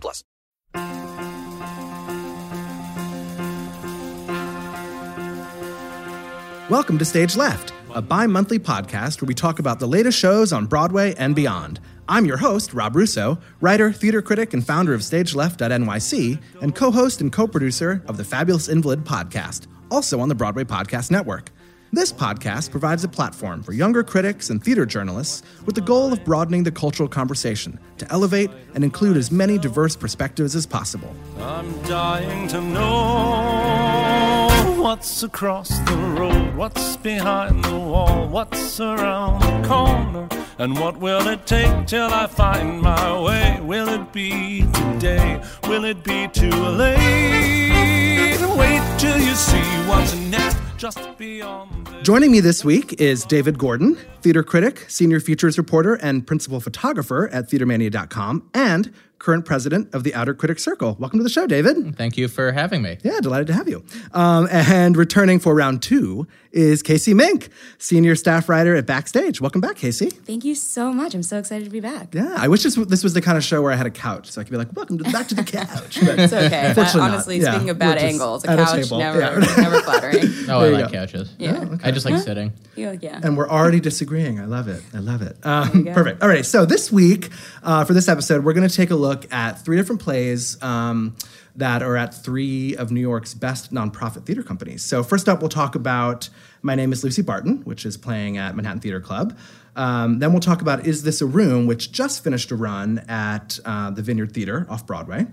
plus. Welcome to Stage Left, a bi monthly podcast where we talk about the latest shows on Broadway and beyond. I'm your host, Rob Russo, writer, theater critic, and founder of StageLeft.nyc, and co host and co producer of the Fabulous Invalid podcast, also on the Broadway Podcast Network. This podcast provides a platform for younger critics and theater journalists with the goal of broadening the cultural conversation to elevate and include as many diverse perspectives as possible. I'm dying to know what's across the road, what's behind the wall, what's around the corner, and what will it take till I find my way? Will it be today? Will it be too late? Wait till you see what's next Joining me this week is David Gordon, theater critic, senior features reporter, and principal photographer at theatermania.com, and current president of the Outer Critic Circle. Welcome to the show, David. Thank you for having me. Yeah, delighted to have you. Um, and returning for round two is Casey Mink, senior staff writer at Backstage. Welcome back, Casey. Thank you so much. I'm so excited to be back. Yeah, I wish this, this was the kind of show where I had a couch, so I could be like, "Welcome to, back to the couch." But It's okay. unfortunately But not. honestly, Yeah, speaking of bad just angles, a couch table. never, Yeah. never flattering. Oh, I like go. couches. Yeah. I just like sitting. Yeah, yeah. and we're already disagreeing. I love it. I love it. Um, perfect. All right. So this week, uh, for this episode, we're going to take a look at three different plays um, that are at three of New York's best nonprofit theater companies. So first up, we'll talk about My Name Is Lucy Barton, which is playing at Manhattan Theater Club. Um, then we'll talk about Is This a Room, which just finished a run at uh, the Vineyard Theater off Broadway.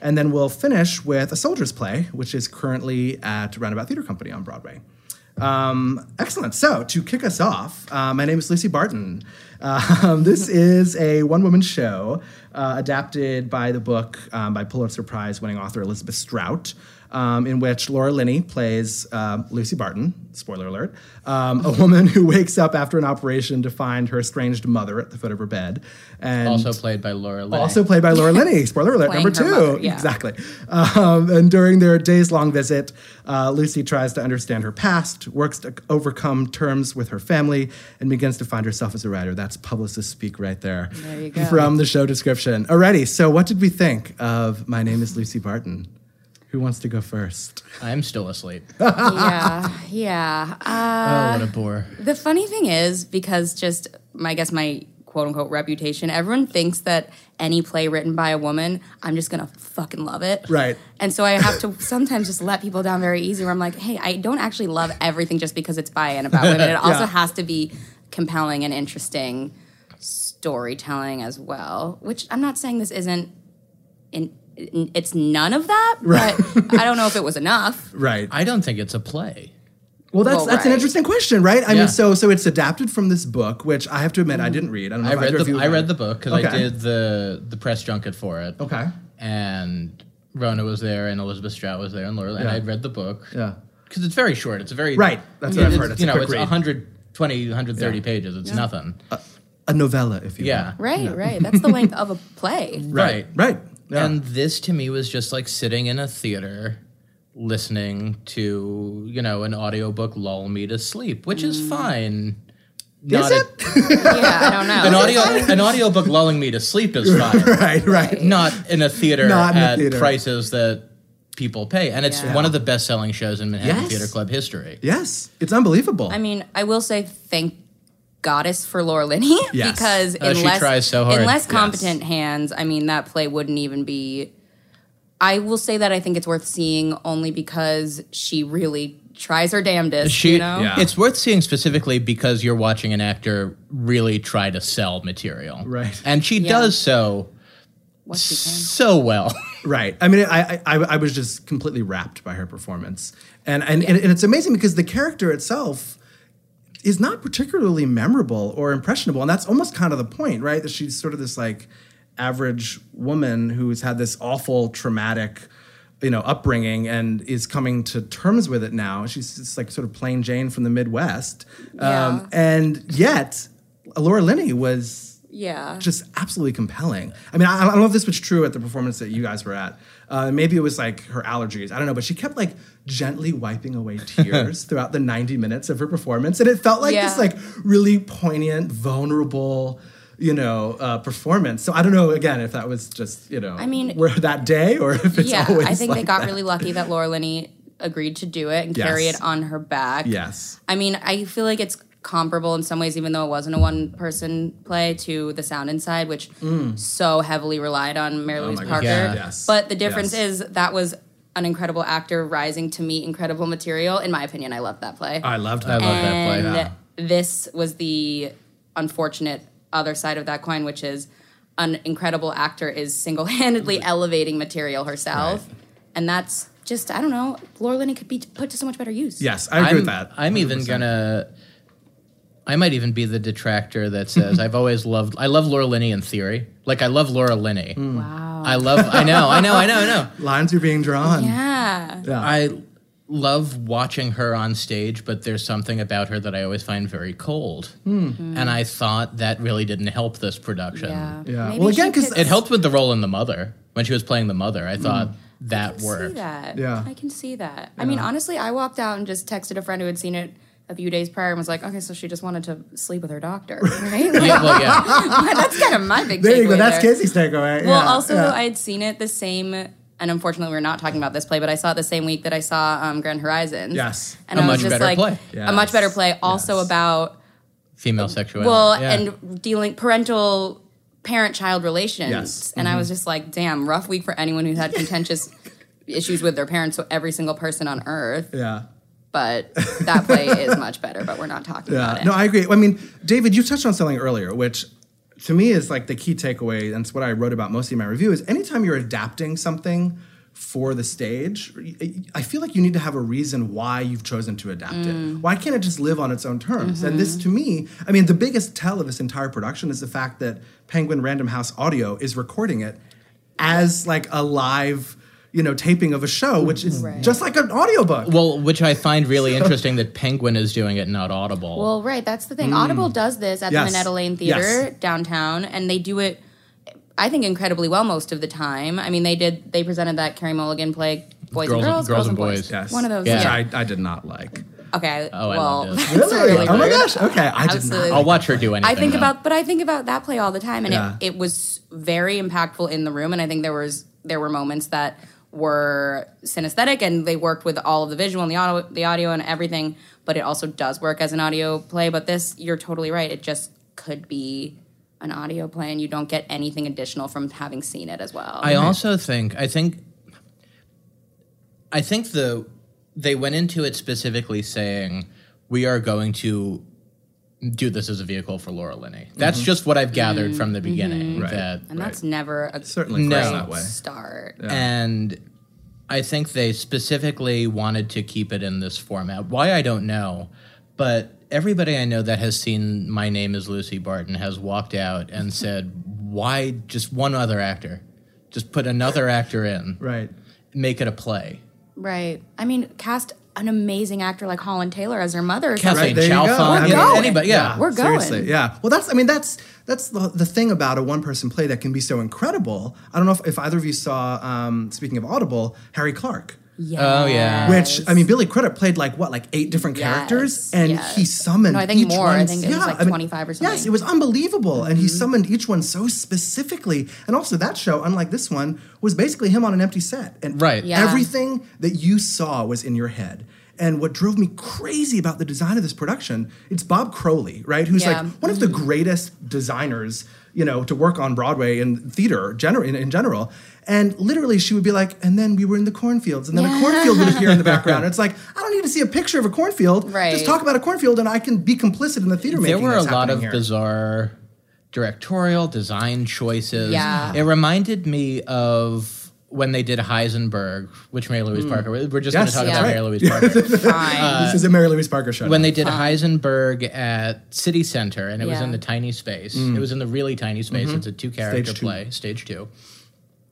And then we'll finish with A Soldier's Play, which is currently at Roundabout Theater Company on Broadway. Um, excellent. So, to kick us off, uh, my name is Lucy Barton. Um, this is a one woman show uh, adapted by the book um, by Pulitzer Prize winning author Elizabeth Strout, um, in which Laura Linney plays uh, Lucy Barton, spoiler alert, um, a woman who wakes up after an operation to find her estranged mother at the foot of her bed. And Also played by Laura Linney. also played by Laura Linney. Spoiler alert, number two. mother, yeah. Exactly. Um, and during their days long visit, uh, Lucy tries to understand her past, works to overcome terms with her family, and begins to find herself as a writer. That's publicist speak right there. There you go. From the show description. Alrighty, so what did we think of My Name is Lucy Barton? Who wants to go first? I'm still asleep. yeah, yeah. Uh, oh, what a bore. the funny thing is, because just, I guess my quote unquote reputation, everyone thinks that any play written by a woman, I'm just gonna fucking love it. Right. And so I have to sometimes just let people down very easy where I'm like, hey, I don't actually love everything just because it's by and about women. It also Yeah. has to be compelling and interesting storytelling as well, which I'm not saying this isn't in, in it's none of that, but I don't know if it was enough. Right. I don't think it's a play. Well, that's Well, that's an interesting question, right? I Yeah. mean, so so it's adapted from this book, which I have to admit I mm. didn't read. I don't know. I if read the you I read the book because I did the the press junket for it. Okay. And Rona was there, and Elizabeth Strout was there, and Laura. And Yeah. I read the book. Yeah. Because it's very short. It's a very Right. That's what I've it's- heard. It's you a know, quick it's read. 120, 130 pages. It's nothing. A novella, if you yeah. Right, right. That's the length of a play. Right. will. Right. Yeah. And this to me was just like sitting in a theater listening to, you know, an audiobook lull me to sleep, which is mm. fine. Is Not a- it? Yeah, I don't know. an audio an audiobook lulling me to sleep is fine. right, right. Not in a theater Not in a at theater. prices that people pay. And it's Yeah. one of the best selling shows in Manhattan Yes. Theater Club history. Yes, it's unbelievable. I mean, I will say thank goddess for Laura Linney Yes. because Oh, in she less, tries so hard. in less Yes. competent hands, I mean that play wouldn't even be. I will say that I think it's worth seeing only because she really tries her damnedest. She, you know, Yeah. It's worth seeing specifically because you're watching an actor really try to sell material. Right. And she Yeah. does so what she can. so well. Right. I mean, I, I I was just completely wrapped by her performance, and and, and and it's amazing because the character itself is not particularly memorable or impressionable, and that's almost kind of the point, right? That she's sort of this like average woman who's had this awful traumatic you know upbringing and is coming to terms with it now she's just like sort of plain jane from the midwest um, and yet laura linney was Yeah. just absolutely compelling. I mean, I, I don't know if this was true at the performance that you guys were at. Uh, maybe it was like her allergies. I don't know, but she kept like gently wiping away tears throughout the 90 minutes of her performance, and it felt like this like really poignant, vulnerable, you know, uh, performance. So I don't know again if that was just you know, I mean- were that day or if it's yeah, always I think they got that. really lucky that Laura Linney agreed to do it and carry it on her back. Yes. I mean, I feel like it's comparable in some ways, even though it wasn't a one person play, to The Sound Inside, which so heavily relied on Mary Louise Mm. Oh Parker. Yeah. Yes. But the difference Yes. is that was an incredible actor rising to meet incredible material. In my opinion, I loved that play. I loved I that. love that play. and Yeah. this was the unfortunate other side of that coin, which is an incredible actor is single handedly elevating material herself. And that's just, I don't know, Laura Linney could be put to so much better use. Yes, I agree I'm, with that. I'm even 100%. gonna. I might even be the detractor that says I've always loved. I love Laura Linney in theory. Like I love Laura Linney. Hmm. Wow. I love. I know. I know. I know. I know. lines are being drawn. yeah. Yeah. I love watching her on stage, but there's something about her that I always find very cold. Hmm. And I thought that really didn't help this production. Yeah. Yeah. Well, again, because It helped with the role in the mother when she was playing the mother. I hmm. thought that I can worked. see that. Yeah. I can see that. I mean, honestly, I walked out and just texted a friend who had seen it a few days prior and was like, okay, so she just wanted to sleep with her doctor, right? Like, Yeah, well, yeah. that's kind of my big there you go. takeaway That's there. Casey's takeaway. Well, Yeah, also, yeah. I had seen it the same, and unfortunately, we're not talking about this play, but I saw it the same week that I saw um, Grand Horizons. Yes. And A I was much just better like, play. a much better play, also Yes. about, Female sexuality. well, Yeah. and dealing parental parent child relations. Yes. And I Mm-hmm. was just like, damn, rough week for anyone who had contentious issues with their parents, so every single person on earth. yeah. But that play is much better, but we're not talking about it. no, I agree. I mean, David, you touched on something earlier, which to me is like the key takeaway, and it's what I wrote about mostly in my review. Is anytime you're adapting something for the stage, I feel like you need to have a reason why you've chosen to adapt Mm. it. Why can't it just live on its own terms? And Mm-hmm. this, to me, I mean, the biggest tell of this entire production is the fact that Penguin Random House Audio is recording it as like a live. You know, taping of a show, which is Right. just like an audiobook. well, which I find really interesting that Penguin is doing it, not Audible. Well, right. That's the thing. Audible does this at Mm. Yes. the Minetta Lane Theater Yes. downtown, and they do it, I think, incredibly well most of the time. I mean, they did. They presented that Carey Mulligan play, Boys Girls and and- Girls, Girls and Boys. yes, One of those. Yeah. Yeah. which I, I did not like. Okay. Oh, I well, loved Really? really oh my gosh. Okay, I did Absolutely. not. I'll watch her do anything. I think though. about, but I think about that play all the time, and Yeah. it, it was very impactful in the room. And I think there was there were moments that were synesthetic, and they worked with all of the visual and the audio, the audio and everything. But it also does work as an audio play. But this, you're totally right. It just could be an audio play, and you don't get anything additional from having seen it as well. I also think I think I think the they went into it specifically saying we are going to do this as a vehicle for Laura Linney. Mm-hmm. That's just what I've gathered from the mm-hmm. beginning. Right. That and that's never a Certainly No. plays that way. start. and I think they specifically wanted to keep it in this format. Why I don't know, but everybody I know that has seen My Name Is Lucy Barton has walked out and said, "Why just one other actor? Just put another actor in, Right. make it a play." Right. I mean, cast an amazing actor like Holland Taylor as her mother. or Kathleen something. there you. Chalfant, We're you know, going. anybody, yeah. We're going. Seriously, yeah. Well, that's I mean that's that's the, the thing about a one person play that can be so incredible. I don't know if, if either of you saw. Um, speaking of Audible, Harry Clarke. Oh yeah. Which I mean, Billy Crudup played like what, like eight different Yes, characters, and yes. he summoned. No, I think each more. I one- think it was yeah, like I mean, 25 or something. Mm-hmm. it was unbelievable, and he summoned each one so specifically. And also, that show, unlike this one, was basically him on an empty set, and Right. Yeah. everything that you saw was in your head. And what drove me crazy about the design of this production, it's Bob Crowley, right? Who's Yeah. like one of the mm-hmm. greatest designers, you know, to work on Broadway and theater gener- in, in general. And literally, she would be like, and then we were in the cornfields, and then a cornfield would appear in the background. And it's like, I don't need to see a picture of a cornfield. Right. Just talk about a cornfield, and I can be complicit in the theater there making. were a lot of here. bizarre directorial design choices. Yeah. It reminded me of when they did Heisenberg, which Mary Louise Parker. We're just. Yes, going to talk that's about right. Mary Louise Parker. Fine. this is a Mary Louise Parker show. when they did Heisenberg at City Center, and it was in the tiny space. It was in the really tiny space. It's a two character Mm. Mm-hmm. Play, stage two,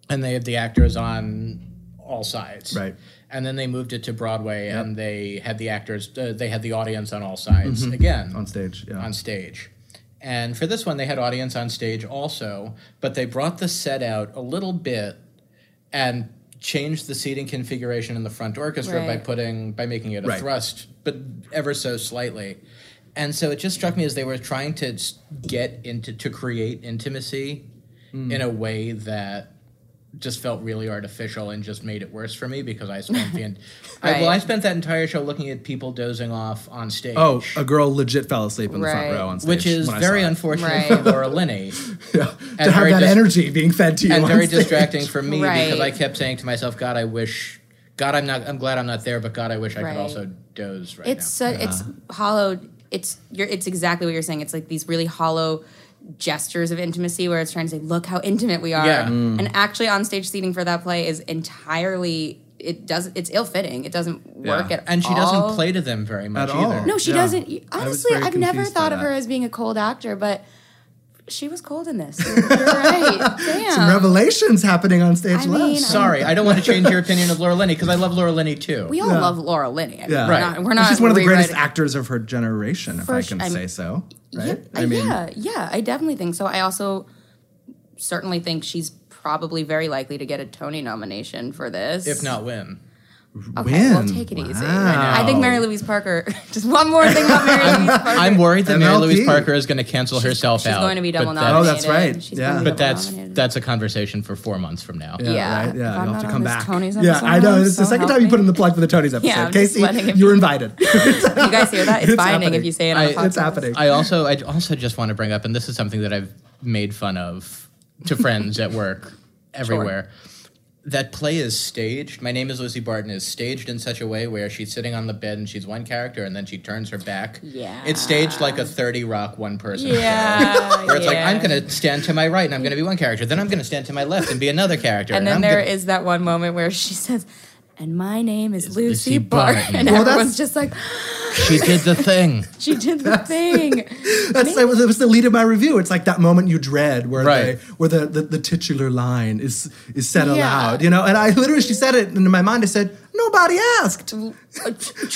and they had the actors on all sides. Right. And then they moved it to Broadway, and they had the actors. Uh, they had the audience on all sides again Mm-hmm. on stage, yeah. on stage. And for this one, they had audience on stage also, but they brought the set out a little bit and changed the seating configuration in the front orchestra by putting by making it a Right. thrust, but ever so slightly. And so it just struck me as they were trying to get into to create intimacy hmm. in a way that just felt really artificial and just made it worse for me because I spent the en- I, well I spent that entire show looking at people dozing off on stage. oh, a girl legit fell asleep in the front row on stage, which is when I very saw unfortunate Right. for Laura Linney Yeah. to have that dis- energy being fed to you and on very stage. distracting for me because I kept saying to myself, "God, I wish, God, I'm not, I'm glad I'm not there, but God, I wish I Right. could also doze right it's now." so, it's hollow. It's you're, it's exactly what you're saying. It's like these really hollow gestures of intimacy where it's trying to say, "Look how intimate we are." Yeah. And actually, on stage seating for that play is entirely. It does. It's ill fitting. It doesn't work Yeah. at and she all. doesn't play to them very much At all. either. No, she Yeah. doesn't. Honestly, I've never thought of that. her as being a cold actor, but she was cold in this. You're, you're right. Damn. Some revelations happening on stage I left. mean, Sorry, I don't want to change your opinion of Laura Linney because I love Laura Linney too. we all love Laura Linney. I mean, Yeah. we're Right. not. We're not She's one of the greatest rewriting- actors of her generation, if For I sh- can I'm- say so. Right? Yeah, yeah, yeah, I definitely think so. I also certainly think she's probably very likely to get a Tony nomination for this. if not win. Okay, well, win. take it easy. Wow. I think Mary Louise Parker. Just one more thing about Mary Louise Parker. I'm worried that Mary Louise Parker is going to cancel herself She's out. going to be double but nominated. Oh, that's right. She's Yeah. going to be But that's nominated. that's a conversation for four months from now. Yeah, Yeah. right. Yeah, you'll have to come back. Tony's yeah, I know. It's the second help time you put in the plug for the Tony's episode. Yeah, I'm Casey, letting you're invited. you guys hear that? It's, It's binding happening. if you say it on I- a podcast. it's happening. I also I also just want to bring up, and this is something that I've made fun of to friends at work everywhere. That play is staged. My name is Lucy Barton is staged in such a way where she's sitting on the bed and she's one character and then she turns her back. Yeah. It's staged like a 30 rock one person. Yeah, show, Where it's like. I'm going to stand to my right and I'm going to be one character. Then I'm going to stand to my left and be another character. And then I'm there gonna- is that one moment where she says, "And my name is Lucy, Lucy Barton," Barton. and Well, everyone's that's- just like, she did the thing. "She did the thing." That's like, it was the lead of my review. It's like that moment you dread where Right. they, where the, the, the titular line is is said Yeah. aloud, you know. And I literally, she said it, and in my mind, I said, "Nobody asked." Uh,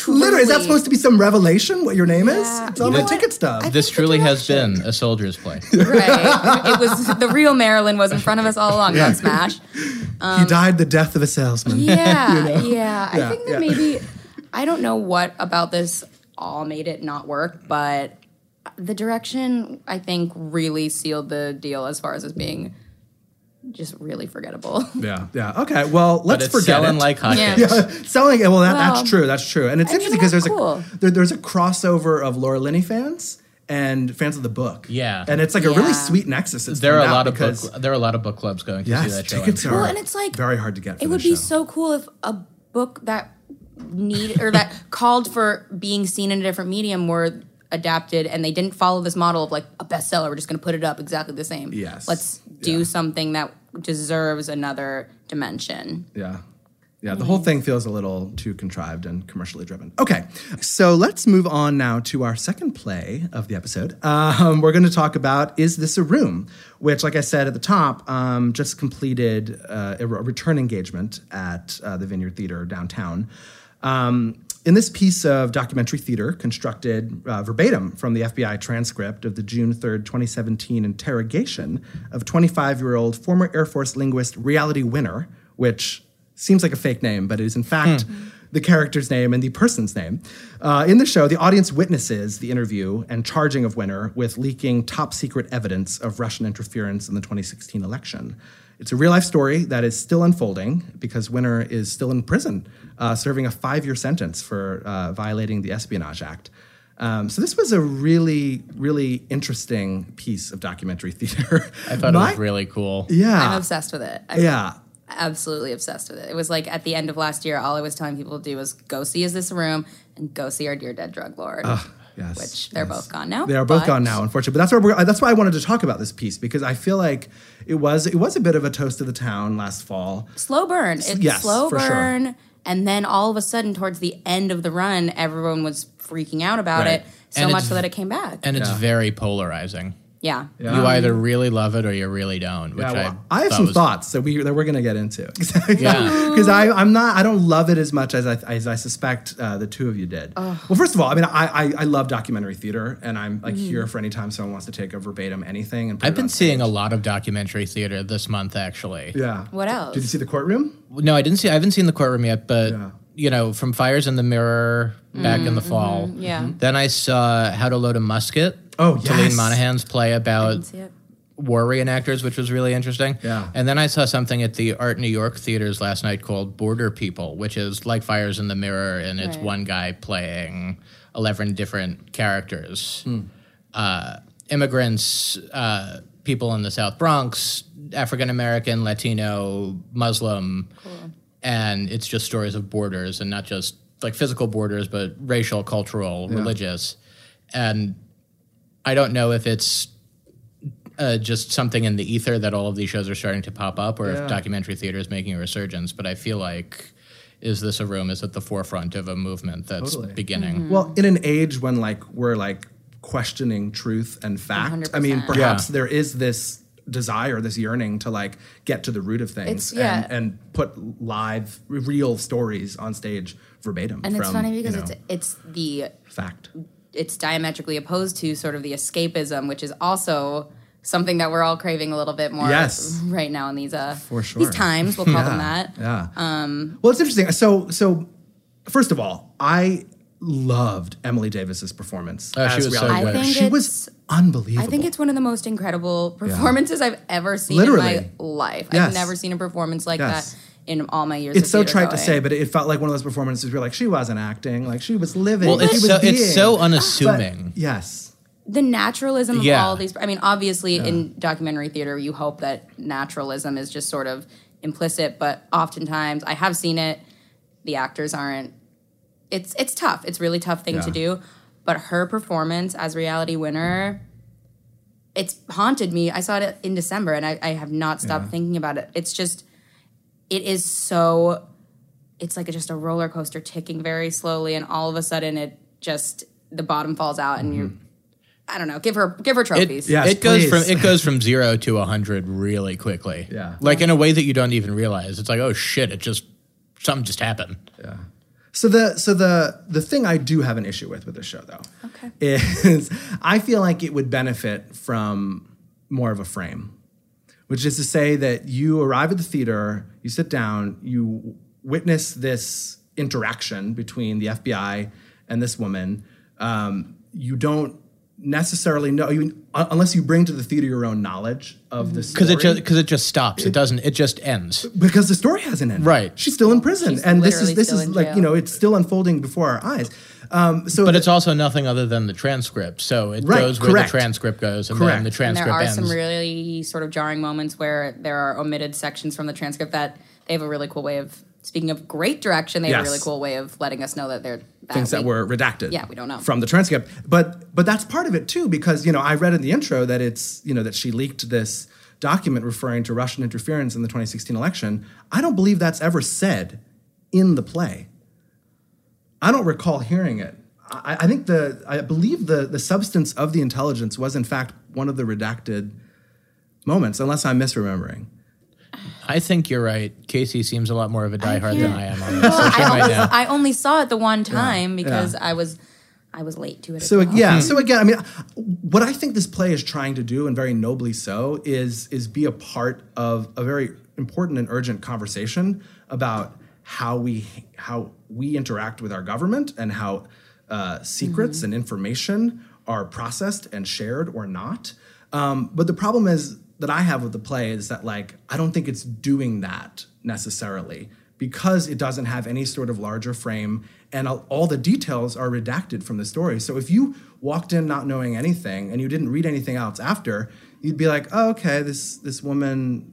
Literally, is that supposed to be some revelation? What your name Yeah. is? It's on You my know what? ticket stub. I This truly has been a soldier's play. right. It was the real Marilyn was in front of us all along. Yeah. Not Smash. he died the death of a salesman. Yeah, yeah. I Yeah, think that yeah. maybe I don't know what about this all made it not work, but the direction I think really sealed the deal as far as it being just really forgettable. Yeah, yeah. Okay, well, let's it's forget selling it. like hotcakes. Yeah. yeah, selling it. Well, that, Well, that's true. That's true. And it's I interesting because there's cool. a there, there's a crossover of Laura Linney fans and fans of the book. Yeah. and it's like a really sweet nexus. It's There are a lot of because book, there are a lot of book clubs going to see that show. Tickets are Well, and it's like- very hard to get. For it would be show. so cool if a book that needed or that called for being seen in a different medium were adapted and they didn't follow this model of like a bestseller we're just going to put it up exactly the same Yes. let's do Yeah. something that deserves another dimension Yeah. Yeah, the whole thing feels a little too contrived and commercially driven. Okay, so let's move on now to our second play of the episode. Um, we're going to talk about Is This a Room? Which, like I said at the top, um, just completed uh, a, return engagement at uh, the Vineyard Theater downtown. Um, in this piece of documentary theater, constructed uh, verbatim from the FBI transcript of the June 3rd, 2017 interrogation of 25 year old former Air Force linguist Reality Winner, which seems like a fake name, but it is in fact the character's name and the person's name. Uh, in the show, the audience witnesses the interview and charging of Winner with leaking top secret evidence of Russian interference in the 2016 election. It's a real life story that is still unfolding because Winner is still in prison, uh, serving a five year sentence for uh, violating the Espionage Act. Um, so this was a really, really interesting piece of documentary theater. I thought My- it was really cool. yeah, I'm obsessed with it. I yeah. absolutely obsessed with it. It was like at the end of last year, all I was telling people to do was go see Is This a Room and go see our dear dead drug lord. Yes, Which they're yes. both gone now, They are both but- gone now, unfortunately. But that's why we're, that's why I wanted to talk about this piece because I feel like it was it was a bit of a toast to the town last fall. slow burn. It's yes, slow for sure. Burn. And then all of a sudden, towards the end of the run, everyone was freaking out about Right. it so And much so that it came back. And it's very polarizing. Yeah. Yeah. You either really love it or you really don't. Which Yeah, well, I, I, have some was- thoughts that we that we're going to get into. Yeah. because I I'm not I don't love it as much as I as I suspect uh, the two of you did. Well, first of all, I mean I, I I love documentary theater, and I'm like here for any time someone wants to take a verbatim anything. And put I've it been on seeing stage. a lot of documentary theater this month, actually. Yeah. What else? Did you see the courtroom? No, I didn't see. I haven't seen the courtroom yet, but Yeah. you know, from Fires in the Mirror back in the fall. Mm-hmm. yeah. Then I saw How to Load a Musket. Oh, Talene yes. Monahon's play about Didn't see it. war reenactors, which was really interesting. Yeah. And then I saw something at the Art New York theaters last night called Border People, which is like Fires in the Mirror, and it's Right. one guy playing eleven different characters. Hmm. Uh, immigrants, uh, people in the South Bronx, African American, Latino, Muslim, and it's just stories of borders and not just like physical borders, but racial, cultural, religious. And I don't know if it's uh, just something in the ether that all of these shows are starting to pop up, or Yeah. if documentary theater is making a resurgence. But I feel like is this a room is at the forefront of a movement that's Totally. beginning. Well, in an age when like we're like questioning truth and fact, I mean, perhaps Yeah. there is this desire, this yearning to like get to the root of things yeah. and, and put live, real stories on stage verbatim. And it's from, funny you because know, it's it's the fact. It's diametrically opposed to sort of the escapism, which is also something that we're all craving a little bit more Yes. right now in these uh For sure. these times. We'll call them that. Yeah. Um, well, it's interesting. So, so first of all, I loved Emily Davis's performance. Oh, she as was so reality good. I think she was it's- unbelievable. I think it's one of the most incredible performances I've ever seen Literally. in my life. Yes. I've never seen a performance like Yes. that in all my years. It's of so theater trite to say, but it felt like one of those performances where like she wasn't acting, like she was living. Well, it's was so being. it's so ah, But- unassuming. yes. the naturalism of all these. I mean, obviously, in documentary theater, you hope that naturalism is just sort of implicit, but oftentimes I have seen it. The actors aren't. It's it's tough. It's a really tough thing Yeah. to do. But her performance as reality winner, it's haunted me. I saw it in December, and I, I have not stopped Yeah. thinking about it. It's just, it is so. It's like just a roller coaster ticking very slowly, and all of a sudden, it just the bottom falls out, and you. I don't know. Give her give her It, trophies. Yes, it goes please. from it goes from zero to a hundred really quickly. Yeah. like in a way that you don't even realize. It's like, oh shit! It just something just happened. Yeah. So the so the the thing I do have an issue with with the show though Okay. is I feel like it would benefit from more of a frame, which is to say that you arrive at the theater, you sit down, you witness this interaction between the FBI and this woman. Um, you don't necessarily know you, unless you bring to the theater your own knowledge of the Because story. it just because it just stops. It doesn't. It just ends. because the story hasn't ended. Right. She's still in prison, She's and this is this is like jail. you know it's still unfolding before our eyes. Um, so, But it's also nothing other than the transcript. So it Right, goes where the transcript goes, and Correct. then the and transcript there are ends. some really sort of jarring moments where there are omitted sections from the transcript that they have a really cool way of. Speaking of great direction, they have a really cool way of letting us know that they're things that were redacted. Yeah, we don't know. from the transcript. But but that's part of it too, because you know I read in the intro that it's you know that she leaked this document referring to Russian interference in the 2016 election. I don't believe that's ever said in the play. I don't recall hearing it. I, I think the I believe the the substance of the intelligence was in fact one of the redacted moments, unless I'm misremembering. I think you're right. Casey seems a lot more of a diehard than I am on this. Well, So I, only, know. I only saw it the one time because yeah. I was I was late to it. So well. yeah, hmm. so again, I mean, what I think this play is trying to do, and very nobly so, is is be a part of a very important and urgent conversation about how we how we interact with our government and how uh, secrets and information are processed and shared or not. Um, but the problem is that I have with the play is that like I don't think it's doing that necessarily because it doesn't have any sort of larger frame and all- the details are redacted from the story. So if you walked in not knowing anything and you didn't read anything else after, you'd be like, "Oh, okay, this this woman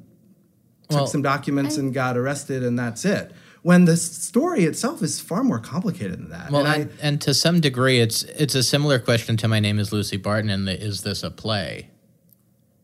took Well, some documents and got arrested and that's it." When the story itself is far more complicated than that. Well, and I, and, and to some degree, it's it's a similar question to my name is Lucy Barton, and the, is this a play?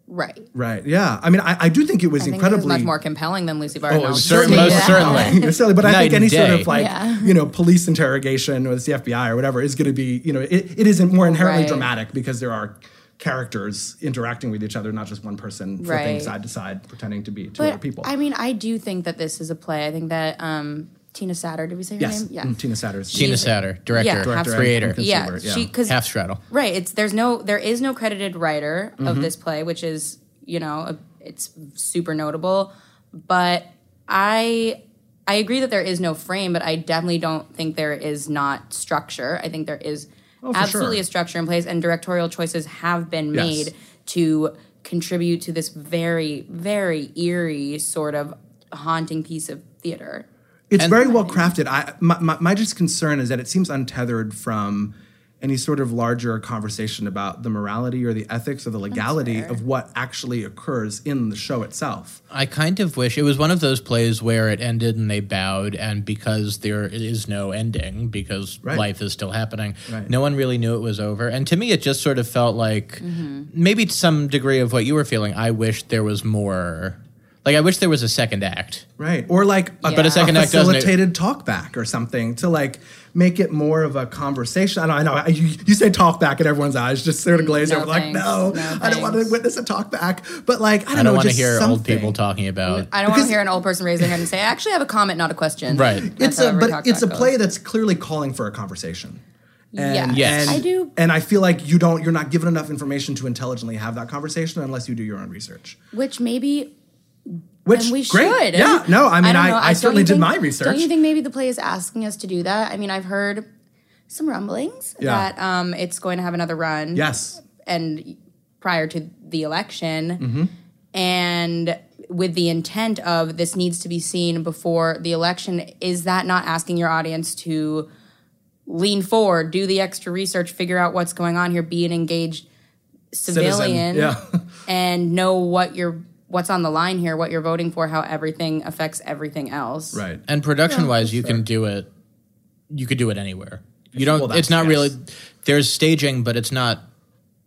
Right. right, yeah. I mean, I, I do think it was I think incredibly it was much more compelling than Lucy Barton. Oh, it I'll was just certainly- most that. certainly. necessarily, but I think any and sort of like Yeah. you know police interrogation or the FBI or whatever is going to be you know it, it isn't more inherently Right. dramatic because there are characters interacting with each other, not just one person flipping Right. side to side pretending to be two other people. I mean, I do think that this is a play. I think that um, Tina Satter, did we say her yes, name? Yeah. mm, Tina Satter's Tina Satter, director, Yeah, Director and- creator, yeah, consumer, yeah. she because half straddle. right. It's there's no there is no credited writer Mm-hmm. of this play, which is you know a, it's super notable. But I I agree that there is no frame, but I definitely don't think there is not structure. I think there is Oh, absolutely sure. a structure in place, and directorial choices have been Yes. made to contribute to this very very eerie sort of haunting piece of theater. It's And- very well crafted. I my, my, my just concern is that it seems untethered from any sort of larger conversation about the morality or the ethics or the legality of what actually occurs in the show itself. I kind of wish it was one of those plays where it ended and they bowed, and because there is no ending, because Right. life is still happening, Right. no one really knew it was over. And to me, it just sort of felt like mm-hmm. maybe to some degree of what you were feeling. I wish there was more. Like I wish there was a second act. Right. Or like a, But a second act doesn't- facilitated talkback or something to like make it more of a conversation. I know, I know. I- You, you say talk back and everyone's eyes just sort of mm, glaze No over like, no, No I don't want to witness a talk back. But like, I don't, I don't want to just hear old people talking about. I don't want to hear an old person raise their hand and say, "I actually have a comment, not a question." Right. It's a, but it's a back play goes. that's clearly calling for a conversation. And, Yes. and, I do- And I feel like you don't, you're not given enough information to intelligently have that conversation unless you do your own research. Which maybe Which we great. should. Yeah. No, I mean, don't I. I, certainly you did my research. Don't you think maybe the play is asking us to do that? I mean, I've heard some rumblings Yeah. that um, it's going to have another run. yes. and prior to the election, Mm-hmm. and with the intent of this needs to be seen before the election. Is that not asking your audience to lean forward, do the extra research, figure out what's going on here, be an engaged civilian, Yeah. and know what you're what's on the line here, what you're voting for, how everything affects everything else. right. And production wise, you can do it. You could do it anywhere. You don't. Well, it's not yes. really. There's staging, but it's not.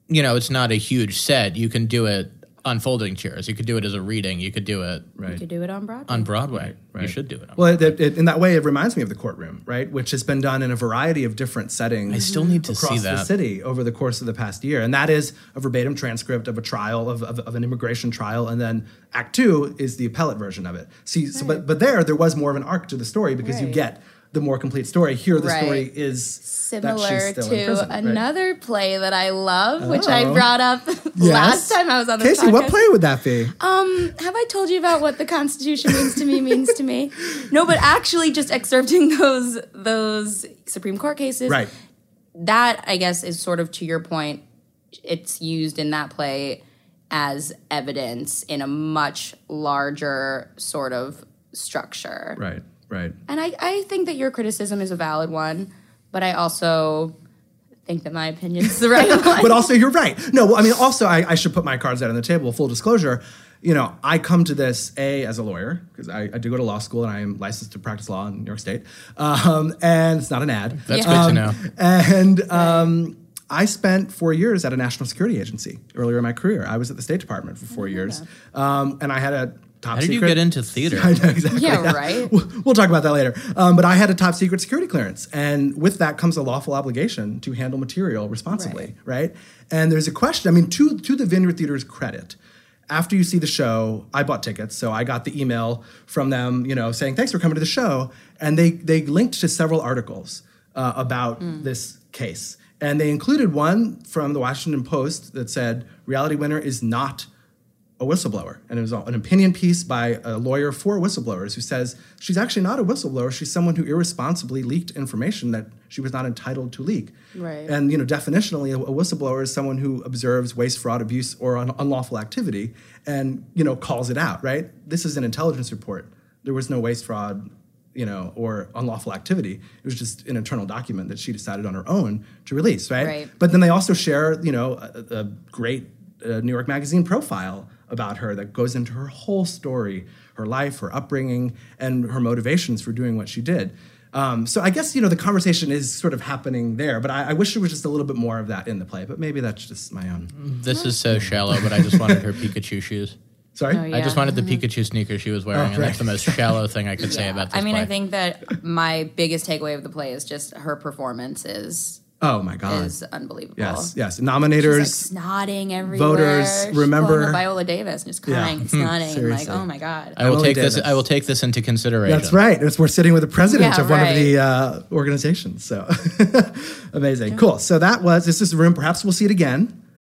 You know, it's not a huge set. You can do it on folding chairs. You could do it as a reading. You could do it Right. You could do it on Broadway. on Broadway. You right. should do it. On Well, it, it, in that way, it reminds me of the courtroom, right? Which has been done in a variety of different settings. I still need to see across the that. city over the course of the past year, and that is a verbatim transcript of a trial of, of, of an immigration trial, and then Act Two is the appellate version of it. See, so, but but there, there was more of an arc to the story because you get the more complete story. Here, the Right. story is Similar she's still in to prison, right? another play that I love, which I Oh. brought up Yes. last time I was on this Casey, what play would that be? Um, have I told you about what the Constitution means to me means to me? No, but actually, just excerpting those those Supreme Court cases. right. That I guess is sort of to your point. It's used in that play as evidence in a much larger sort of structure. Right. Right. And I, I think that your criticism is a valid one, but I also think that my opinion is the right one. but also you're right. No, well, I mean, also I, I should put my cards out on the table. Full disclosure, you know, I come to this a as a lawyer because I, I do go to law school and I am licensed to practice law in New York State, um, and it's not an ad. That's Yeah. good to know. And um, I spent four years at a national security agency earlier in my career. I was at the State Department for four years, um, and I had a top How did you get into theater? I know exactly. Yeah, right? We'll, we'll talk about that later. Um, but I had a top secret security clearance, and with that comes a lawful obligation to handle material responsibly, right? And there's a question. I mean, to to the Vineyard Theater's credit, after you see the show, I bought tickets, so I got the email from them, you know, saying thanks for coming to the show, and they they linked to several articles uh, about this case, and they included one from the Washington Post that said reality winner is not a whistleblower. And it was an opinion piece by a lawyer for whistleblowers who says she's actually not a whistleblower. She's someone who irresponsibly leaked information that she was not entitled to leak. Right. And, you know, definitionally, a, whistleblower is someone who observes waste, fraud, abuse, or un- unlawful activity and, you know, calls it out, right? This is an intelligence report. There was no waste, fraud, you know, or unlawful activity. It was just an internal document that she decided on her own to release, right? Right. But then they also share, you know, a, a great uh, New York Magazine profile about her that goes into her whole story, her life, her upbringing, and her motivations for doing what she did. Um, so I guess you know the conversation is sort of happening there, but I, I wish there was just a little bit more of that in the play. But maybe that's just my own. This is so shallow, but I just wanted her Pikachu shoes. Sorry. Oh, I just wanted the Pikachu sneaker she was wearing, and right. that's the most shallow thing I could say about this I mean, play. I think that my biggest takeaway of the play is just her performance is Oh my God. is unbelievable. yes. Yes. She's like Nominators. snotting everywhere. voters, She's remember- pulling a Viola Davis and just crying and snotting. and like, oh my god. I will Emily take this. I will take this into consideration. That's right. It's, we're sitting with the president Yeah, of one right. of the uh, organizations. So amazing. Cool. So that was, this is the room. Perhaps we'll see it again.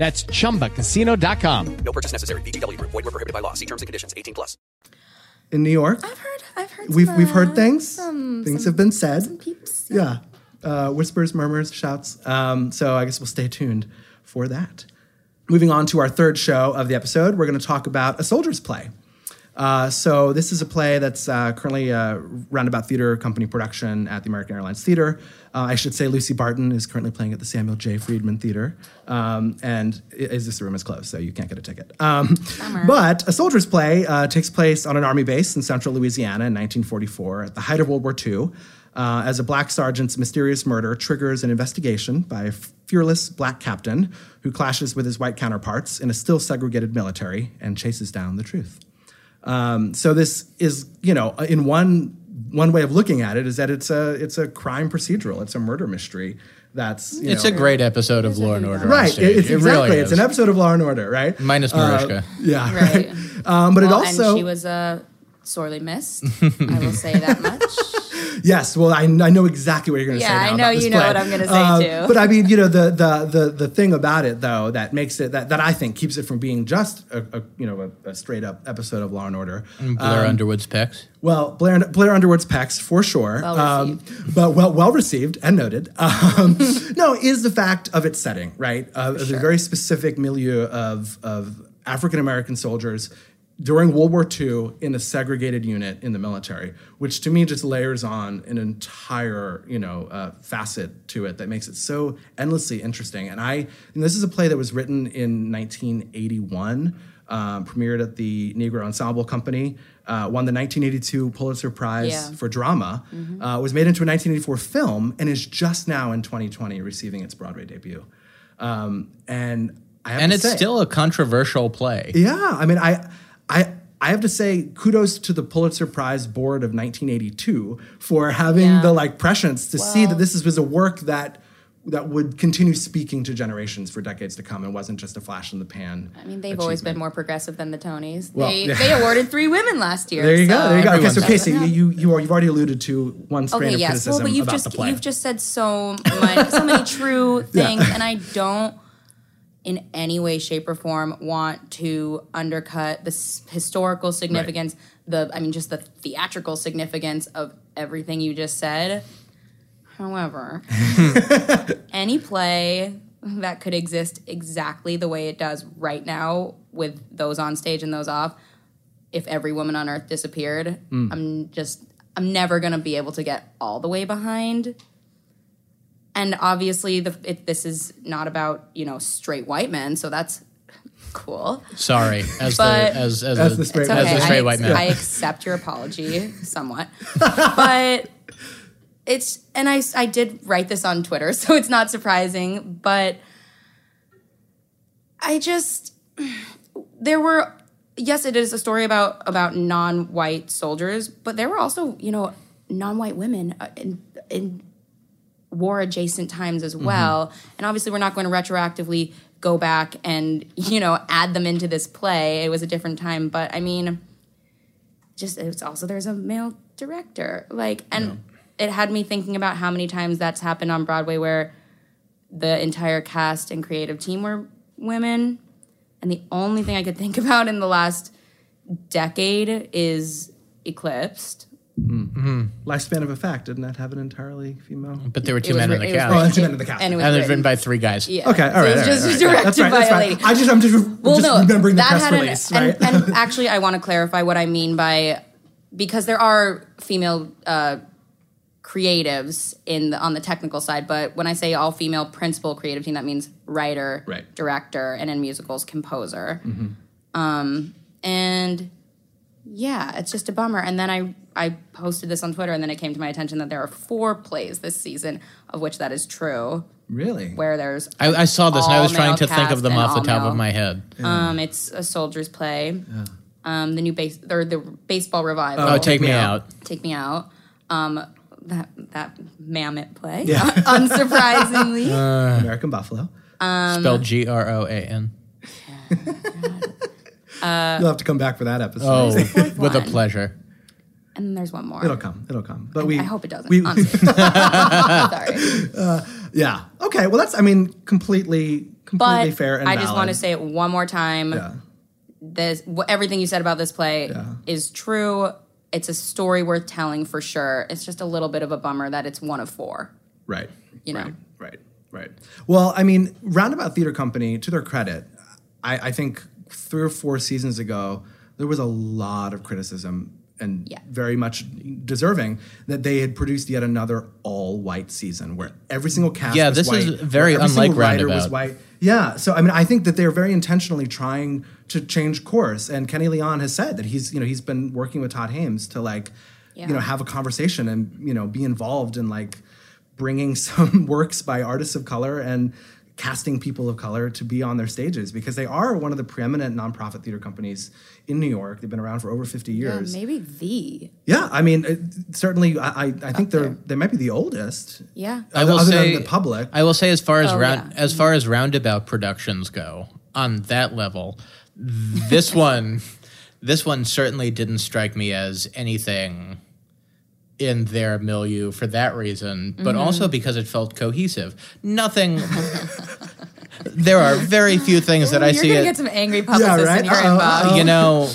That's chumbacasino.com. No purchase necessary. VGW Group. Void were prohibited by law. See terms and conditions. 18 plus. In New York, I've heard. I've heard. we've, some, we've heard things. Some, things some have been said. peeps. Yeah. Uh, whispers, murmurs, shouts. Um, so I guess we'll stay tuned for that. Moving on to our third show of the episode, we're going to talk about A Soldier's Play. Uh, so this is a play that's uh, currently a Roundabout Theater Company production at the American Airlines Theater. Uh, I should say Lucy Barton is currently playing at the Samuel J. Friedman Theater, um, and is this room is closed, so you can't get a ticket. Um, but A Soldier's Play uh, takes place on an army base in central Louisiana in 1944 at the height of World War II. Uh, as a black sergeant's mysterious murder triggers an investigation by a fearless black captain who clashes with his white counterparts in a still segregated military and chases down the truth. Um, so this is, you know, in one one way of looking at it is that it's a it's a crime procedural. It's a murder mystery. That's you It's know, a great episode of Law and Order. on right. stage. it- It's It exactly really it's is. an episode of Law and Order, right? Minus Uh, Mariska. yeah, Right. right. Um, but Well, it also and she was uh, sorely missed. I will say that much. Yes, well, I, I know exactly what you're going to Yeah, say. I know about this you know play. what I'm gonna say, Um, too. But I mean, you know, the, the the the thing about it though that makes it that, that I think keeps it from being just a, a you know a, a straight up episode of Law and Order. Blair um, Underwood's pecs. Well, Blair Blair Underwood's pecs for sure, Well um, but well well received and noted. Um, no, is the fact of its setting right? Uh, The very specific milieu of of African American soldiers during World War II in a segregated unit in the military, which to me just layers on an entire you know uh, facet to it that makes it so endlessly interesting. And I, and this is a play that was written in 1981 um, premiered at the Negro Ensemble Company, uh, won the 1982 Pulitzer Prize Yeah. for Drama, uh, was made into a 1984 film, and is just now in 2020 receiving its Broadway debut. Um, and I have And to it's say- still a controversial play. yeah. I mean, I, I, I have to say kudos to the Pulitzer Prize board of 1982 for having Yeah. the like prescience to see that Well- this was a work that that would continue speaking to generations for decades to come and wasn't just a flash in the pan. I mean, they've always been more progressive than the Tonys. Well, they, yeah. they awarded three women last year. There you go. There you go. Okay, so Casey, you you are, you've already alluded to one strain Okay, of yes. criticism Well, but you've about just the play. you've just said so much, so many true things, and I don't, in any way, shape, or form, want to undercut the s- historical significance. The, I mean, just the theatrical significance of everything you just said. However, any play that could exist exactly the way it does right now, with those on stage and those off, if every woman on earth disappeared, mm. I'm just I'm never gonna be able to get all the way behind. And obviously, the it, this is not about you know straight white men, so that's cool. Sorry, as But- the as as, As a- the straight It's white as okay. a straight I, white man. I accept your apology somewhat, but it's and I I did write this on Twitter, so it's not surprising. But I just there were yes, it is a story about about non-white soldiers, but there were also you know non-white women uh, in in war adjacent times as mm-hmm. well. And obviously, we're not going to retroactively go back and you know add them into this play. It was a different time, but I mean, just it's also there's a male director, like, and it had me thinking about how many times that's happened on Broadway where the entire cast and creative team were women. And the only thing I could think about in the last decade is Eclipsed. Lifespan of a Fact didn't that have an entirely female? But there were two It was men in the cast. Oh, written- two men in the cast. And it was and it's written written by three guys. Yeah. Okay, all So right. It was all just right, all right. directed That's fine, by that's a lady. I just, I'm just, Well, just no, remembering the that press had an- release, right? and, and actually, I want to clarify what I mean by because there are female uh, creatives in the, on the technical side, but when I say all female principal creative team, that means writer, Right. Mm-hmm. director, and in musicals, composer. Um, and yeah, it's just a bummer. And then I I posted this on Twitter, and then it came to my attention that there are four plays this season, of which that is true. really? Where there's I, I saw this and I was trying to think of them off the top all-male. of my head. Um, it's a soldier's play. Um, the new base or the baseball revival. Oh, take me Me out. Take me out. Um, that that mammoth play. Yeah. Unsurprisingly, American Buffalo. Um, Spelled G R O A N. You'll have to come back for that episode. Oh, fourth with a pleasure. and then there's one more. It'll come. It'll come. But we. I hope it doesn't. We, honestly. Sorry, uh, yeah. Okay. Well, that's. I mean, completely, completely but fair and I just want to say it one more time. Yeah. This wh- everything you said about this play Yeah. is true. It's a story worth telling for sure. It's just a little bit of a bummer that it's one of four. Right. You know. Right. Right. Right. Well, I mean, Roundabout Theater Company, to their credit, I, I think three or four seasons ago, there was a lot of criticism and Yeah. very much deserving that they had produced yet another all-white season where every single cast Yeah, was this is white, very every unlike single writer was white. Yeah, so I mean, I think that they're very intentionally trying to change course, and Kenny Leon has said that he's you know he's been working with Todd Haimes to like Yeah. you know have a conversation and you know be involved in like bringing some works by artists of color and casting people of color to be on their stages because they are one of the preeminent nonprofit theater companies in New York. They've been around for over 50 Yeah, years. maybe the. Yeah, I mean, it, certainly, I, I, I think they're there. they might be the oldest. Yeah. I will other say than the public. I will say as far as Oh, round yeah. as far as roundabout productions go on that level, this one this one certainly didn't strike me as anything in their milieu for that reason, but Mm-hmm. also because it felt cohesive. Nothing. there are very few things that I see. You're see. gonna It, get some angry publicists right? in your Uh-oh, inbox. uh-oh. you know,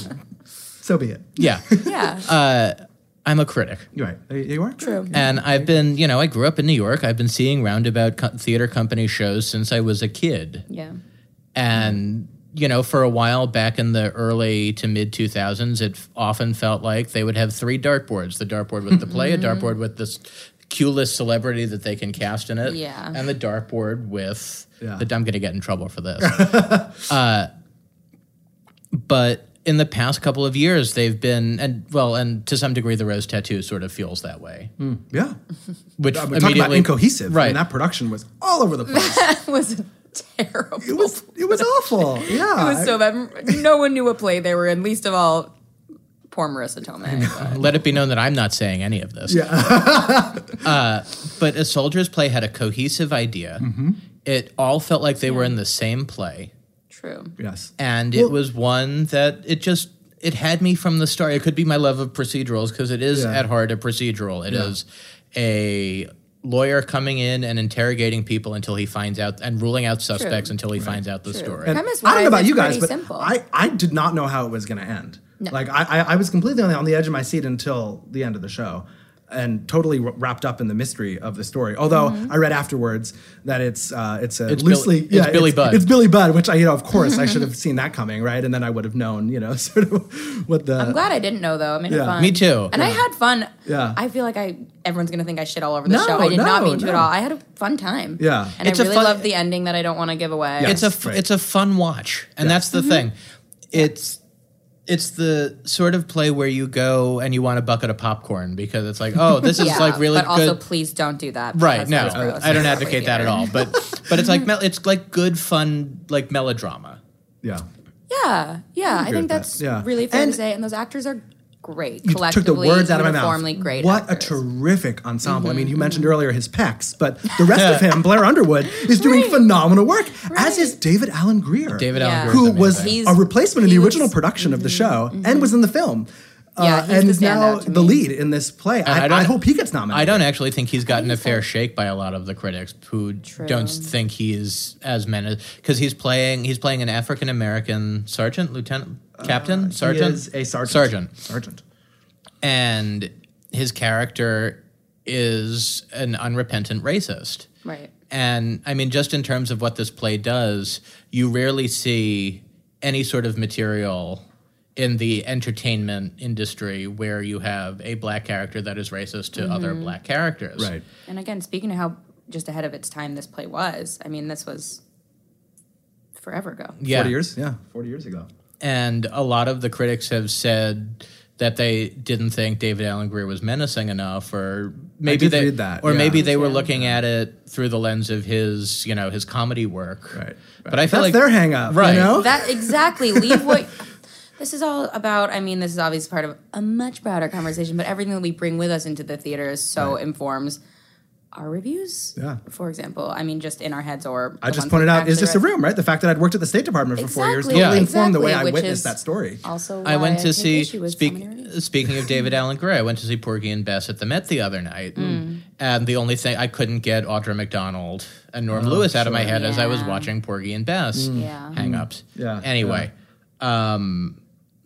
so be it. yeah. Yeah, I'm a critic. You're right. You- You are true. And I've been, you know, I grew up in New York. I've been seeing roundabout co- theater company shows since I was a kid. Yeah. And, you know, for a while back in the early to mid 2000s, it f- often felt like they would have three dartboards the dartboard with the play, a dartboard with this cue list celebrity that they can cast in it, Yeah. and the dartboard with Yeah. the. I'm going to get in trouble for this. uh, but in the past couple of years, they've been, and well, and to some degree, the rose tattoo sort of feels that way. Yeah. Which I mean, immediately about immediately- incohesive. I right? mean, that production was all over the place. That was terrible. it was it was awful. Yeah. It was so bad. No one knew what play they were in. Least of all, poor Marisa Tomei. Let it be known that I'm not saying any of this. Yeah. uh, but A Soldier's Play had a cohesive idea. Mm-hmm. It all felt like they were in the same play. True. yes. And Well- it was one that it just it had me from the start. It could be my love of procedurals because it is Yeah. at heart a procedural. It is a lawyer coming in and interrogating people until he finds out and ruling out suspects until he finds out the story. And Premise I don't know about you guys, pretty but simple. I, I did not know how it was going to end. Like I, I, I was completely on the, on the edge of my seat until the end of the show, and totally wrapped up in the mystery of the story. Although Mm-hmm. I read afterwards that it's uh, it's a It's loosely Billy- it's Billy Budd. It's Billy Budd, which I you know of course I should have seen that coming, right? And then I would have known you know sort of what the I'm glad I didn't know though. I mean, Yeah. fun. Me too. And I had fun. Yeah. I feel like I everyone's gonna think I shit all over the No, show. I did not mean to at all. I had a fun time. Yeah. And It's I a really fun- loved the ending that I don't want to give away. Yeah. it's a f- right. it's a fun watch, and that's Mm-hmm. the thing. It's it's the sort of play where you go and you want a bucket of popcorn because it's like, oh, this is Yeah, like really but also good. please don't do that. Right? because No, that's. I don't advocate that at all. But but it's like it's like good fun like melodrama. yeah Yeah, yeah. I, agree think with that. that's Yeah. really fair And- to say. And those actors are great. You collectively, took the words out of my mouth. great. what a terrific ensemble! I mean, you Mm-hmm, mentioned mm-hmm. earlier his pecs, but the rest of him, Blair Underwood, is doing phenomenal work. As is David Alan Grier, David Yeah. Allen Greer who is was. He's- a replacement in he the was- original production of the mm-hmm, show and mm-hmm. was in the film. Yeah, uh, he's and the now the lead in this play. I, I, hope he gets nominated. I don't actually think he's gotten a fair shake by a lot of the critics who don't think he's as men because he's playing he's playing an African American sergeant, lieutenant, captain, sergeant, Uh, He is a sergeant. sergeant, Sergeant. and his character is an unrepentant racist. Right. And I mean, just in terms of what this play does, you rarely see any sort of material in the entertainment industry where you have a black character that is racist to other Mm-hmm. black characters. Right. And again, speaking of how just ahead of its time this play was, I mean, this was forever ago. Yeah. 40 years? Yeah, 40 years ago. And a lot of the critics have said that they didn't think David Alan Grier was menacing enough, or maybe did they, read that, or yeah. maybe they were Yeah. looking at it through the lens of his, you know, his comedy work. Right. But I feel That's like their hang up, right? you know? That exactly. Leave what. This is all about. I mean, this is obviously part of a much broader conversation, but everything that we bring with us into the theater is so informs our reviews. Yeah. For example, I mean, just in our heads or I just pointed out is actually just a room, right? The fact that I'd worked at the State Department for four years totally Yeah. informed the way I which witnessed that story. Also, I went to take see issue with so speak, many reviews. speaking of David Alan Grier, I went to see Porgy and Bess at the Met the other night, Mm. and the only thing I couldn't get Audra McDonald and Norm Lewis out of my head as I was watching Porgy and Bess Yeah. hang ups. Yeah, Anyway, um,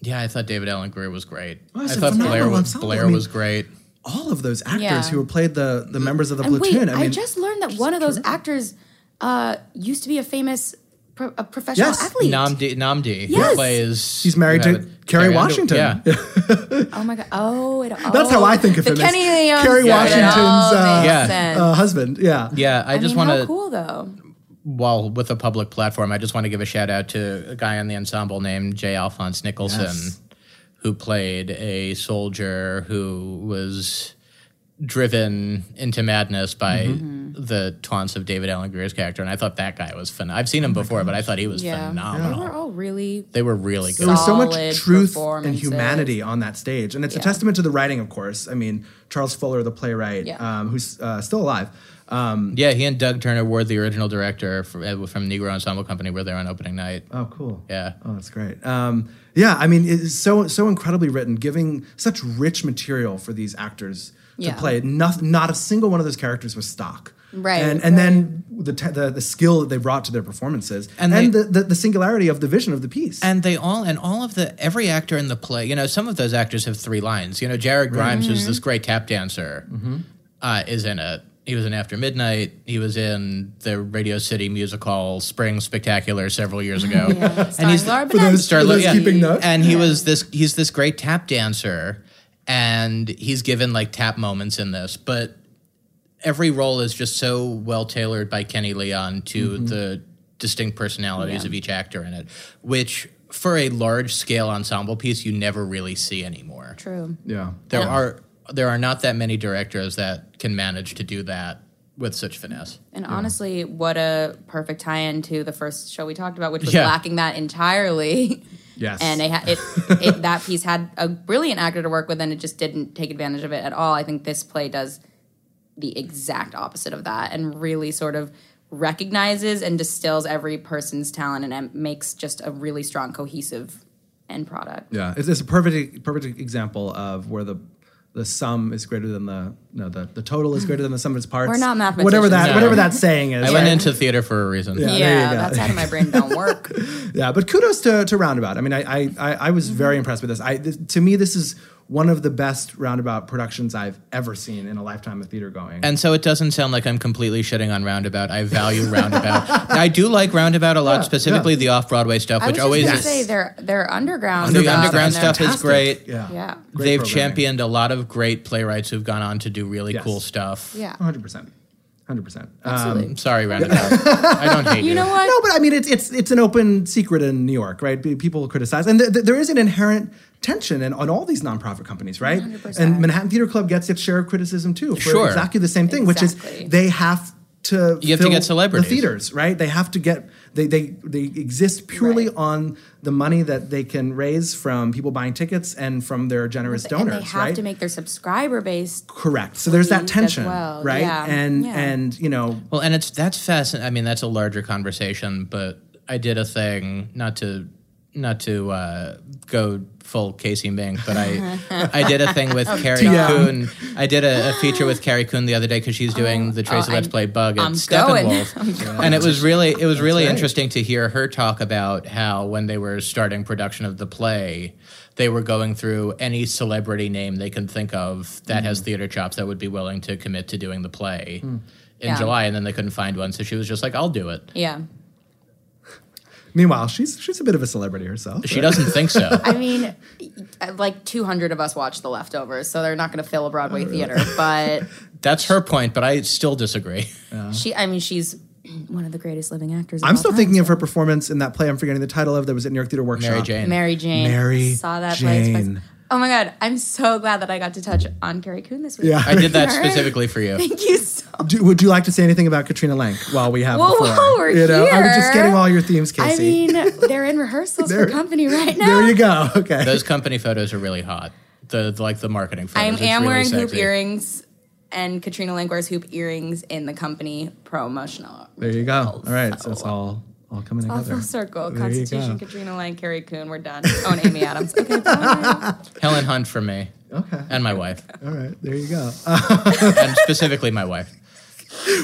yeah, I thought David Alan Grier was great. Oh, I it's thought Blair was. Blair I mean, was great. All of those actors Yeah. who played the, the members of the And platoon. wait, I mean, I just learned that one of those actors uh, used to be a famous pro- a professional Yes. athlete. Nnamdi, Nnamdi who Yes. plays. He's married to have it- Kerry Under- Washington. Yeah. Oh my god! Oh, it, That's how I think of him. as Kenny Leon Kerry Washington's uh, Yeah. uh, husband. Yeah. Yeah, I, I just want to. cool though. While with a public platform, I just want to give a shout out to a guy on the ensemble named J. Alphonse Nicholson, Yes. who played a soldier who was driven into madness by Mm-hmm. the taunts of David Alan Grier's character, and I thought that guy was phenomenal. I've seen him before, but I thought he was Oh Yeah, they were all really. They were really There was so much truth and humanity on that stage, and it's a testament to the writing, of course. I mean, Charles Fuller, the playwright, Yeah. um, who's uh, still alive. Um, Yeah, he and Doug Turner were the original director for, from Negro Ensemble Company, where were there on opening night. oh, cool. Yeah. Oh, that's great. Um, yeah, I mean, it's so so incredibly written, giving such rich material for these actors to Yeah. play. Not not a single one of those characters was stock. Right, and and then the, te- the the skill that they brought to their performances, and, And they- the, the the singularity of the vision of the piece. And they all and all of the every actor in the play, you know, some of those actors have three lines. You know, Jared Grimes, who's this great tap dancer, uh, is in it. He was in After Midnight. He was in the Radio City musical Spring Spectacular several years ago. and he's Laura For those- Star- for those yeah. keeping notes. And he was this he's this great tap dancer and he's given like tap moments in this, but every role is just so well tailored by Kenny Leon to Mm-hmm. the distinct personalities of each actor in it, which for a large scale ensemble piece you never really see anymore. True. yeah, There are there are not that many directors that can manage to do that with such finesse. And honestly, what a perfect tie-in to the first show we talked about, which was Yeah. lacking that entirely. Yes. And it, it, it that piece had a brilliant actor to work with, and it just didn't take advantage of it at all. I think this play does the exact opposite of that, and really sort of recognizes and distills every person's talent, and it makes just a really strong, cohesive end product. Yeah, it's, it's a perfect perfect example of where the the sum is greater than the no the, the total is greater than the sum of its parts. We're not mathematicians. Whatever that No. whatever that saying is. I went right? into theater for a reason. Yeah. Yeah, there you go. that side of my brain don't work. yeah, but kudos to, to Roundabout. I mean, I I, I, I was very mm-hmm. impressed with this. I this, to me, this is one of the best Roundabout productions I've ever seen in a lifetime of theater going. And so it doesn't sound like I'm completely shitting on Roundabout. I value Roundabout. I do like Roundabout a lot, Yeah, specifically yeah. the off Broadway stuff, I which always gonna is. say their their underground The underground and their- stuff is great. Yeah, Yeah. Great They've championed a lot of great playwrights who've gone on to do really Yes. cool stuff. Yeah. hundred percent, hundred percent. Um, Absolutely. Sorry, Roundabout. I don't hate you. you know what? No, but I mean, it's it's it's an open secret in New York, right? People criticize, and th- th- there is an inherent tension in, on all these nonprofit companies, right? 100%. And Manhattan Theater Club gets its share of criticism too for Sure. exactly the same thing, which is they have to You have to get celebrities. the theaters, right? They have to get they they they exist purely Right. on the money that they can raise from people buying tickets and from their generous donors. and they have right? to make their subscriber base Correct. So there's that tension, well. right? Yeah. And Yeah. and you know, Well, and it's that's fascinating. I mean, that's a larger conversation, but I did a thing not to not to uh, go full Casey Mink, but I I did a thing with Carrie TM. Coon. I did a, a feature with Carrie Coon the other day because she's doing the Trace oh, Let's I'm- Play bug at I'm going. Steppenwolf, and it was really it was really right. interesting to hear her talk about how when they were starting production of the play. They were going through any celebrity name they could think of that has theater chops that would be willing to commit to doing the play in Yeah. July, and then they couldn't find one, so she was just like, "I'll do it." yeah meanwhile, she's she's a bit of a celebrity herself. She right? doesn't think so. I mean, like 200 of us watched The Leftovers, so they're not going to fill a Broadway Oh, theater. But That's her point, but I still disagree. she, I mean, she's one of the greatest living actors. of I'm all still time, thinking of her performance in that play. I'm forgetting the title of that was at New York Theater Workshop. Mary Jane. Mary Jane. Mary saw that play twice. Jane. Oh my god, I'm so glad that I got to touch on Carrie Coon this week. Yeah. I did that specifically for you. Thank you so. Do, would you like to say anything about Katrina Lenk while we have Whoa, the floor? whoa, we're you know, I'm just getting all your themes, Casey. I mean, they're in rehearsals There- for company right now. there you go. Okay. Those company photos are really hot. The, the- like the marketing photos. I am am really wearing hoop earrings, and Katrina Lenk wears hoop earrings in the company promotional. there you go. All right. So So- it's all all coming All together. full circle. There Constitution. Katrina Lenk, Carrie Coon. We're done. Oh, and Amy Adams. Okay, bye. Helen Hunt for me Okay. and my wife, All right. There you go. Uh, and specifically my wife.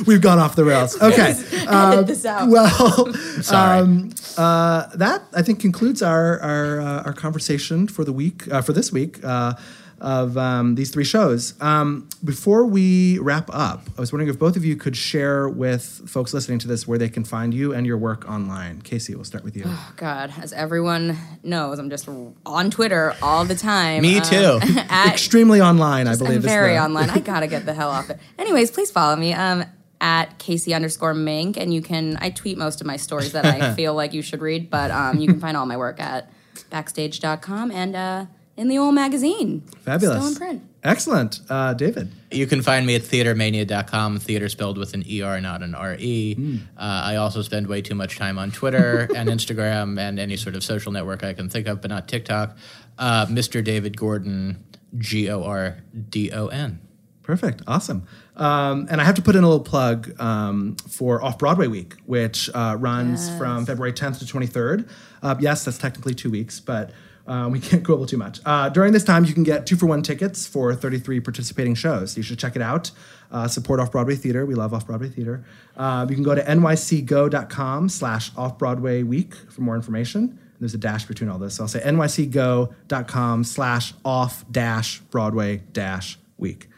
we've gone off the rails. Okay. Edit this out. Well, Sorry. um, uh, that I think concludes our our, uh, our conversation for the week uh, for this week uh, of um, these three shows. Um, before we wrap up, I was wondering if both of you could share with folks listening to this where they can find you and your work online. Casey, we'll start with you. Oh, God, as everyone knows, I'm just on Twitter all the time. Me Um, too. at Extremely online, I believe. I'm very the- online. I gotta get the hell off it. Anyways, please follow me um, at Casey underscore Mink, and you can. I tweet most of my stories that I feel like you should read, but um, you can find all my work at backstage.com and uh, in the old magazine. Fabulous. Still in print. Excellent, uh, David. You can find me at theatermania.com, theater spelled with an ER, not an RE. Uh, I also spend way too much time on Twitter and Instagram and any sort of social network I can think of, but not TikTok. Uh, Mr. David Gordon, G O R D O N. Perfect. Awesome. Um, and I have to put in a little plug um, for Off Broadway Week, which uh, runs from February 10th to 23rd. Uh, yes, that's technically two weeks, but uh, we can't quibble too much. Uh, during this time, you can get two for one tickets for 33 participating shows. You should check it out. Uh, support Off Broadway Theater. We love Off Broadway Theater. Uh, you can go to nycgo.com slash Off Broadway Week for more information. There's a dash between all this. So I'll say nycgo.com slash off dash Broadway dash week.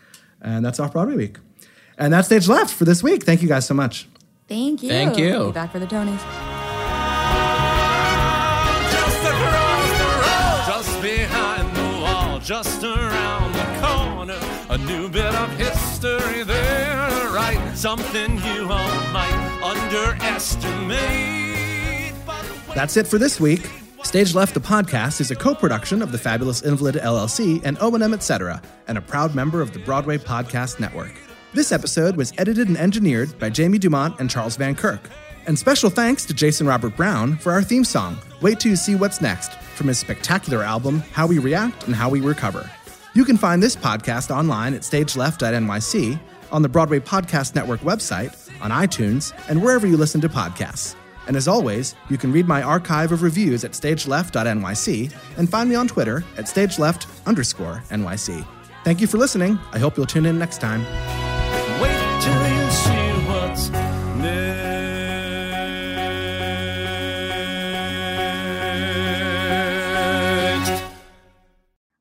And that's Off Broadway Week. And that's Stage Left for this week. Thank you guys so much. Thank you. Thank you. I'll be back for the Tonys. Just around the corner. A new bit of history there, right? Something you all might underestimate. That's it for this week. Stage Left, the podcast, is a co-production of the Fabulous Invalid LLC and O&M Etc., and a proud member of the Broadway Podcast Network. This episode was edited and engineered by Jamie Dumont and Charles Van Kirk. And special thanks to Jason Robert Brown for our theme song, Wait Till You See What's Next, from his spectacular album, How We React and How We Recover. You can find this podcast online at stageleft.nyc, on the Broadway Podcast Network website, on iTunes, and wherever you listen to podcasts. And as always, you can read my archive of reviews at stageleft.nyc and find me on Twitter at stageleft underscore NYC. Thank you for listening. I hope you'll tune in next time.